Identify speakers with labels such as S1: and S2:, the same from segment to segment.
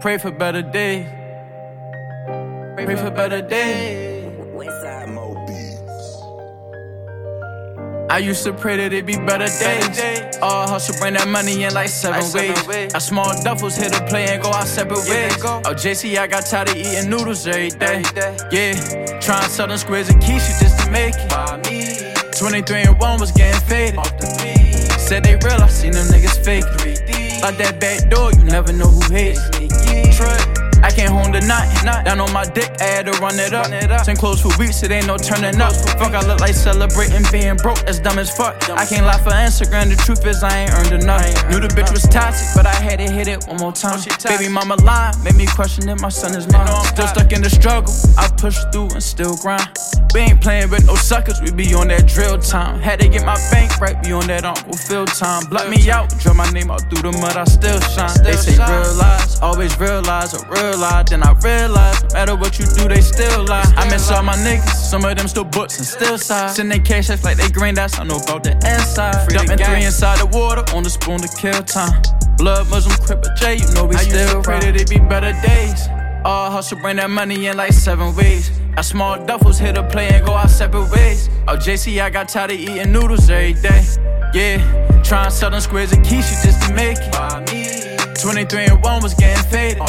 S1: Pray for better days. Pray for better days.
S2: Westside Mo Beats.
S1: I used to pray that it'd be better days. Oh, All hustle, bring that money in like seven ways. A small duffels hit a play and go our separate ways. Oh, JC, I got tired of eating noodles every day. Yeah, trying to sell them squares and quiche just to make it. 23 and 1 was getting faded. Said they real, I seen them niggas fake. Like that back door, you never know who hates. I can't hold the knot. Down on my dick, I had to run it up. Same clothes for weeks, it ain't no turning up. Fuck, I look like celebrating being broke, that's dumb as fuck. I can't lie for Instagram, the truth is I ain't earned enough. Knew the bitch was toxic, but I had to hit it one more time. Baby mama lie, made me question if my son is mine. Still stuck in the struggle, I push through and still grind. We ain't playing with no suckers, we be on that drill time. Had to get my bank right, be on that Uncle Phil time. Block me out, draw my name out through the mud, I still shine. They say real lies, always realize a real lie. Then I realize, no matter what you do, they still lie. I miss all my niggas, some of them still books and still side. Send they cash like they green, that's I know about the inside. Dumping three inside the water, on the spoon to kill time. Blood Muslim crip, J, you know we
S3: I used
S1: still
S3: to pray
S1: pray that it be better days. All hustle, bring that money in like seven ways. A small duffels hit a play and go our separate ways. Oh, JC, I got tired of eating noodles every day. Yeah, trying to sell them squares and quiche just to make it. 23 and 1 was getting faded.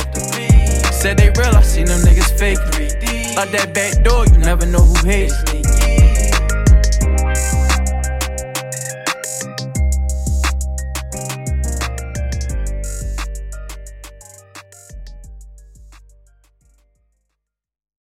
S1: Said they real, I seen them niggas fake. Like that back door, you never know who hates.